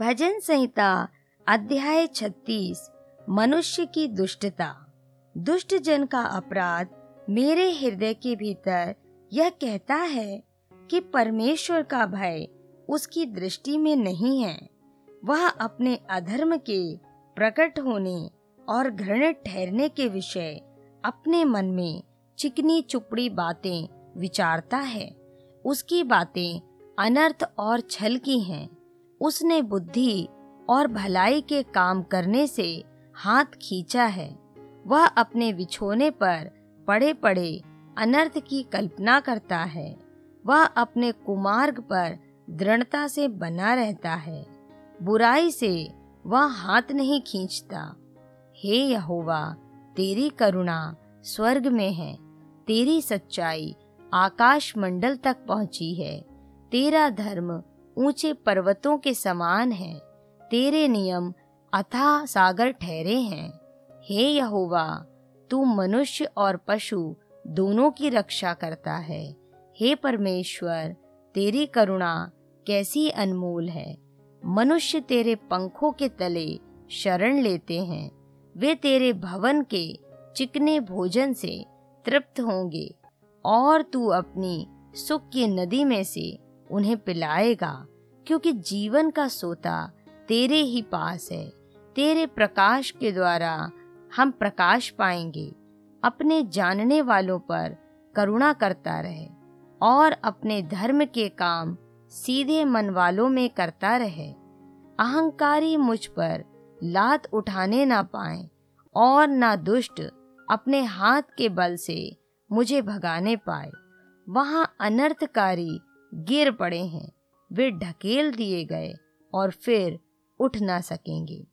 भजन संहिता, अध्याय छत्तीस, मनुष्य की दुष्टता। दुष्ट जन का अपराध मेरे हृदय के भीतर यह कहता है कि परमेश्वर का भय उसकी दृष्टि में नहीं है। वह अपने अधर्म के प्रकट होने और घृणित ठहरने के विषय अपने मन में चिकनी चुपड़ी बातें विचारता है। उसकी बातें अनर्थ और छल की हैं। उसने बुद्धि और भलाई के काम करने से हाथ खींचा है। वह अपने बिछोने पर पड़े पड़े अनर्थ की कल्पना करता है। वह अपने कुमार्ग पर दृढ़ता से बना रहता है। बुराई से वह हाथ नहीं खींचता। हे यहोवा, तेरी करुणा स्वर्ग में है। तेरी सच्चाई आकाश मंडल तक पहुँची है। तेरा धर्म ऊँचे पर्वतों के समान है। तेरे नियम अथाह सागर ठहरे हैं। हे यहोवा, तू मनुष्य और पशु दोनों की रक्षा करता है। हे परमेश्वर, तेरी करुणा कैसी अनमोल है। मनुष्य तेरे पंखों के तले शरण लेते हैं। वे तेरे भवन के चिकने भोजन से तृप्त होंगे और तू अपनी सुख की नदी में से उन्हें पिलाएगा, क्योंकि जीवन का सोता तेरे ही पास है। तेरे प्रकाश के द्वारा हम प्रकाश पाएँगे। अपने जानने वालों पर करुणा करता रहे और अपने धर्म के काम सीधे मन वालों में करता रहे। अहंकारी मुझ पर लात उठाने ना पाए और ना दुष्ट अपने हाथ के बल से मुझे भगाने पाए। वहाँ अनर्थकारी गिर पड़े हैं। वे ढकेल दिए गए और फिर उठ ना सकेंगे।